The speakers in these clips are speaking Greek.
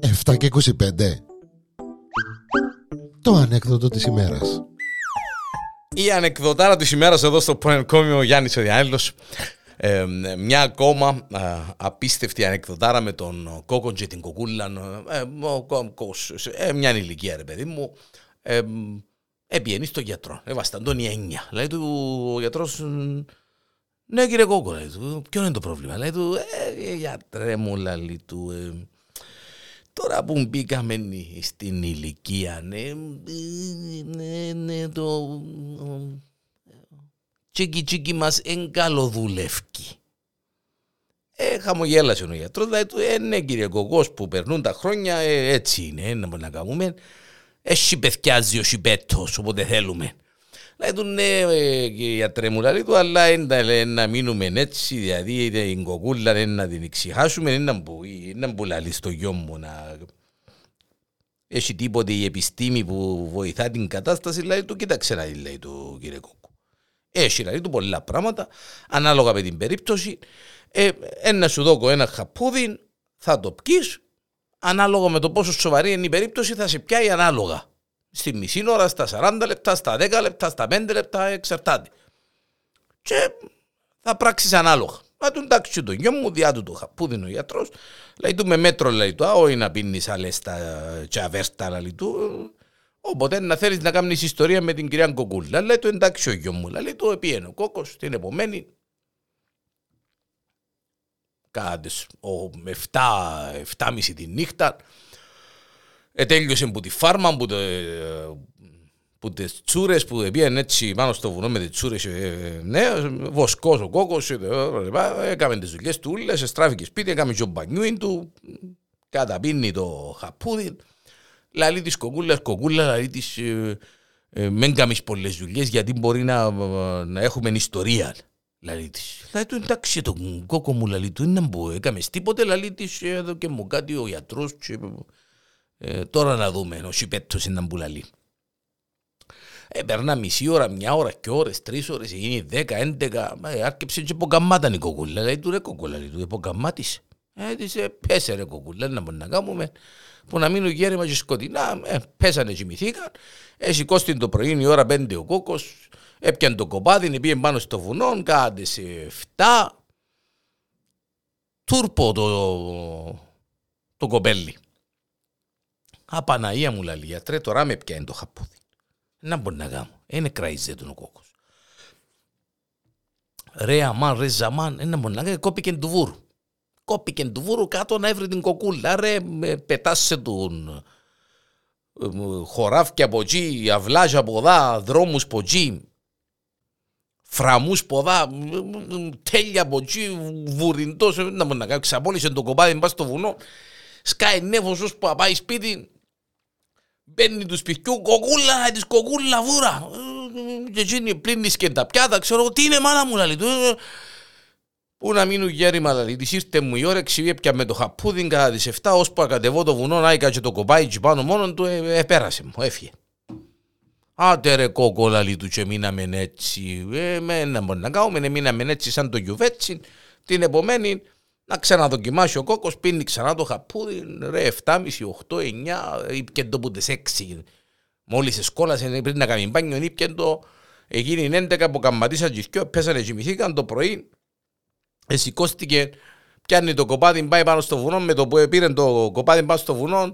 Εφτά και 25 Το ανέκδοτο της ημέρας Η ανεκδοτάρα της ημέρας εδώ στο Πονενκόμιο ο Γιάννης ο Διάννηλος ε, μια ακόμα α, απίστευτη ανεκδοτάρα με τον Κόκο και την Κοκούλα ε, ο Κόκος, ε, μια ηλικία ρε παιδί μου ε, Επιένει στον γιατρό. Έβασταν τον εννιά. Λέει του ο γιατρός, ναι κύριε Κόκο, λέει του, ποιο είναι το πρόβλημα; Λέει του, ε, γιατρέ μου, λέει του, ε, τώρα που μπήκαμε στην ηλικία, ναι, ναι, ναι, το τσίκι τσίκι μας εγκαλοδουλεύκει. Ε, χαμογέλασε ο γιατρός, λέει του, ε, ναι κύριε Κόκο, που περνούν τα χρόνια, ε, έτσι είναι, ε, να μπορούμε να κάνουμε. Έχει παιδιάζει ο σιπέτος, όποτε θέλουμε. Λέει του ναι, ε, γιατρέ μου, λέει του, αλλά είναι να μείνουμε έτσι, δηλαδή την κοκούλα είναι να την εξηχάσουμε, είναι να που λαλείς στο γιο μου να... Έχει τίποτε η επιστήμη που βοηθά την κατάσταση, λέει του, κοίταξε να λέει του κύριε Κόκκου. Έχει λέει του πολλά πράγματα, ανάλογα με την περίπτωση. Ε, ένα σου δώκω ένα χαπούδι, θα το πιείς, ανάλογα με το πόσο σοβαρή είναι η περίπτωση, θα σε πιάει ανάλογα. Στη μισή ώρα, στα 40 λεπτά, στα 10 λεπτά, στα 5 λεπτά, εξαρτάται. Και θα πράξεις ανάλογα. Μα του εντάξει το γιο μου, διά του το χαπούδινο γιατρός, λέει του με μέτρο, λέει του, όχι να πίνεις αλέστα τσαβέρτα, λέει του. Οπότε να θέλεις να κάνεις ιστορία με την κυρία Κοκούλα. Λέει του εντάξει ο γιο μου, λέει του επίενο κόκος, την επομένη κάτι 7-7.30 τη νύχτα. Ετέλειωσε που τη φάρμα, που, το, που τις τσούρες που πήγαν έτσι πάνω στο βουνό με τις τσούρες, ε, ναι, βοσκός ο κόκος, ε, έκαμε τις δουλειές του ούλες, στράφηκε σπίτι, έκαμε και ο μπανιούιν του, καταπίνει το χαπούδι, λαλεί της κοκούλας, κοκούλα, λαλεί της, ε, ε, μεν κάνεις πολλές δουλειές γιατί μπορεί να, να έχουμε ιστορία. Λαλή της. Λαλή του εντάξει τον κόκο μου λαλή του είναι που έκαμες τίποτε λαλή της εδώ και μου κάτι ο γιατρός και, ε, τώρα να δούμε ο σιπέτος είναι που λαλή. Ε, περνά μισή ώρα, μια ώρα και ώρες, τρεις ώρες, γίνει δέκα, έντεκα, ε, άρκεψε και ποκαμάταν η κοκούλα. Λέει του ρε κοκούλα, λέει του, ποκαμάτισε. Ε, της, ε, πέσε ρε κοκούλα, να μπορούμε να κάνουμε, που να μείνουν γέρημα και σκοτεινά, ε, πέσανε κοιμηθήκαν, ε, σηκώστην το πρωί η ώρα πέντε ο κόκος, Έπιαν το κοπάδι, πήγε πάνω στο βουνό, κάντε σε 7. Τούρπο το, το κοπέλι. Απαναία μου λέει, γιατρέ, τώρα με πιάνει το χαπούδι. Να μπορεί να κάνω. Είναι κραϊζέ του ο κόκκος. Ρε αμάν, ρε ζαμάν, ένα μπορεί να κάνει, κόπηκε του βούρου. Κόπηκε του βούρου κάτω να έβρει την κοκούλα. Ρε, πετάσε τον χωράφια από εκεί, αυλάζια από εδώ, δρόμους από εκεί φραμούς ποδά, τέλεια από εκεί, βουρυντός, να μπορεί να κάνει, ξαπόλυσε το κοπάδι μπας στο βουνό, σκάει νεύος ώσπου που πάει σπίτι, μπαίνει τους σπιτιού, κοκούλα, της κοκούλα βούρα, και εκείνη πλύνει και τα πιάτα, ξέρω, τι είναι μάνα μου, λαλή του, Πού να μείνουν γέρημα, δηλαδή, της ήρθε μου η όρεξη, έπια με το χαπούδιν κατά τις 7, ώσπου ακατεβώ το βουνό, να και το κοπάι πάνω μόνο του, ε, ε, πέρασε μου, έφυγε. Άτε ρε κόκολα του και μείναμε έτσι. Ε, με, να μπορεί να κάνουμε, μείναμε έτσι σαν το γιουβέτσι. Την επομένη να ξαναδοκιμάσει ο κόκος, πίνει ξανά το χαπούδι, ρε 7,5, 8, 9, ήπιε το που τις 6. Μόλις εσκόλασε πριν να κάνει μπάνιο, ήπιε το, εκείνη 11 που καμματίσαν και δυο, πέσανε κοιμηθήκαν το πρωί, εσηκώστηκε, πιάνει το κοπάδι, πάει πάνω στο βουνό, με το που πήρε το κοπάδι πάνω στο βουνό,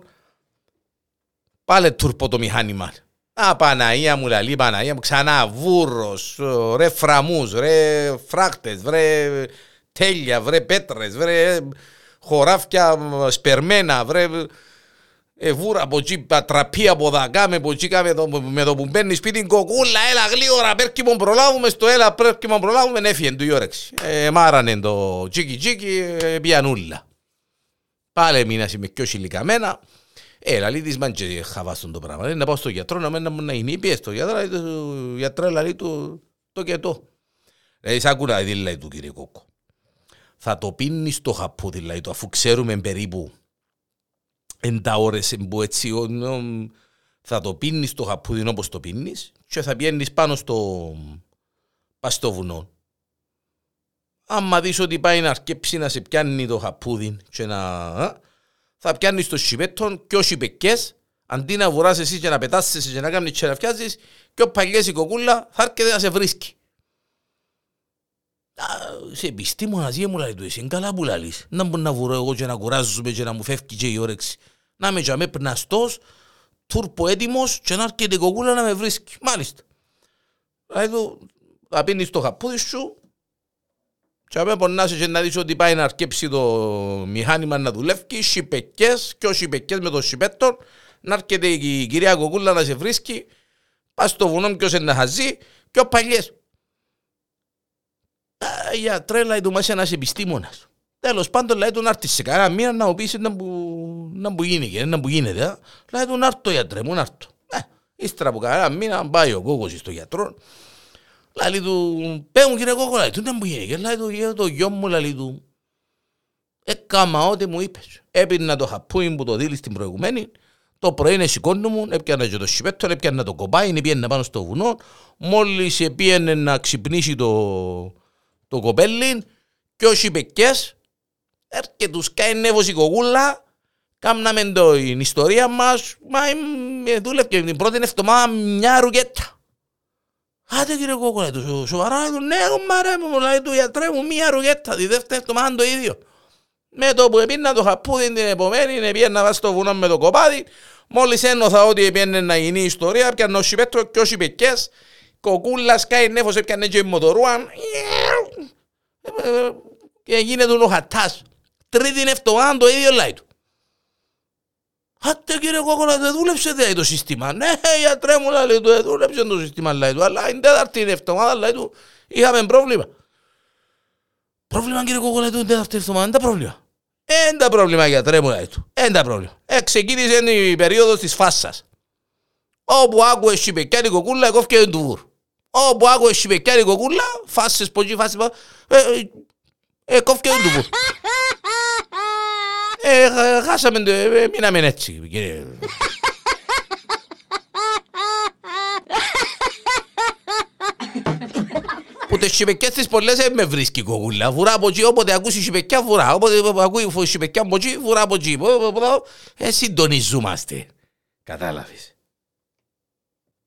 πάλι τουρπο το μηχάνημα. Α, Παναία μου λαλεί, Παναία μου, ξανά βούρος, ρε φραμούς, ρε φράχτες, ρε τέλεια, βρε πέτρες, βρε χωράφια σπερμένα, βρε ε, βούρα από εκεί, πατραπή από δακά, με από εκεί, με το, με το που μπαίνει σπίτι, κοκούλα, έλα γλύωρα, πέρκι μου προλάβουμε, στο έλα πρέπει μου προλάβουμε, έφυγε του η όρεξη. Ε, μάρανε το τσίκι τσίκι, ε, πιανούλα. Πάλι μείνασε με πιο σιλικαμένα, ε, λαλή της μαν και χαβάστον το πράγμα. Να πάω στο γιατρό να μένω να είναι ήπιες στο γιατρό, λαλή του γιατρό λαλή του το και το. Ε, σ' άκουνα δηλαδή του κύριε Κόκο. Θα το πίνεις το χαπούδι δηλαδή του αφού ξέρουμε περίπου εν τα ώρες που έτσι θα το πίνεις το χαπούδι όπως το πίνεις και θα πιένεις πάνω στο, πας στο βουνό. άμα δεις ότι πάει να αρκέψει να σε πιάνει το χαπούδι και να... θα πιάνεις το σιπέτον και όχι πεκές, αντί να βουράς εσύ και να πετάσεις και να κάνεις και να φτιάζεις, και ο παλιές η κοκούλα θα έρχεται να σε βρίσκει. Σε επιστήμονας γε μου λέει του, εσύ καλά που λαλείς. Να μπορεί να βουρώ εγώ και να κουράζουμε και να μου φεύγει και η όρεξη. Να είμαι και πναστός, τούρπο έτοιμος και να έρχεται η κοκούλα να με βρίσκει. Μάλιστα. Δηλαδή του, θα πίνεις το χαπούδι σου και αμέ πονάς και να δεις ότι πάει να αρκέψει το μηχάνημα να δουλεύει, σιπεκές και όχι σιπεκές με το σιπέτον, να έρχεται η κυρία Κοκούλα να σε βρίσκει, πας στο βουνό ποιος είναι να χαζεί και ο παλιές. Για τρέλα του μέσα ένας επιστήμονας. Τέλος πάντων λέει του να έρθεις σε κανένα μήνα να μου πεις να που, να που γίνει να που γίνεται. Λέει του να έρθω γιατρέ μου να έρθω. Ε, ύστερα από κανένα μήνα πάει ο κόκκος στο γιατρό Λαλή του, πέ μου κύριε Κόκο, λαλή του, δεν μου γίνει. Λαλή του, για το γιο μου, λαλή του. Έκαμα ό,τι μου είπες. Έπαιρνα το χαπούι που το δίλη στην προηγουμένη. Το πρωί είναι σηκώνου μου, έπιανα και το σιπέτο, έπιανα το κοπάι, πήγαινε πάνω στο βουνό. Μόλις πήγαινε να ξυπνήσει το, το κοπέλι και όσοι πεκές, έρχεται τους κάει νεύος η κοκούλα, κάμναμε την ιστορία μας, μα δούλευε την πρώτη εβδομάδα μια ρουκέτα. Άντε κύριε Κόκο, λέει του, σοβαρά, λέει του, ναι, κομμάρε μου, λέει του, γιατρέ μου, μία ρουγέτα, τη δεύτερη εβδομάδα το ίδιο. Με το που έπαιρνα το χαπούδι την επομένη, πήγαινα βάσει στο βουνό με το κοπάδι, μόλις ένωθα ότι πήγαινε να γίνει η ιστορία, πιάνε ο σιπέτρο και όσοι πεκές, κοκούλα, σκάει νέφος, έπιανε και η μοτορούαν, και γίνεται ο χατάς. Τρίτη εβδομάδα το ίδιο λέει του. Άτε κύριε Κόκολα, δεν δούλεψε δε το σύστημα. Ναι, γιατρέ μου, λέει του, δεν δούλεψε το σύστημα, λέει του. Αλλά την τέταρτη εβδομάδα, λέει του, είχαμε πρόβλημα. Πρόβλημα κύριε Κόκολα, την τέταρτη εβδομάδα, είναι τα πρόβλημα. Είναι τα πρόβλημα, γιατρέ μου, λέει του. Είναι τα πρόβλημα. Ε, ξεκίνησε η περίοδος της φάσας. Όπου άκουε σιπεκιάνη κοκούλα, κόφηκε του βούρ. Όπου άκουε σιπεκιάνη κοκούλα, φάσες, πογί, φάσες, ε, ε, ε, κόφηκε του βούρ. Ε, χάσαμε το, ε, μείναμε έτσι, κύριε. Που τις σιπεκιές τις πολλές δεν με βρίσκει κογούλα. Βουρά από εκεί, όποτε ακούσει σιπεκιά βουρά. Όποτε ακούει σιπεκιά από εκεί, βουρά από εκεί. Ε, συντονιζόμαστε. Κατάλαβες.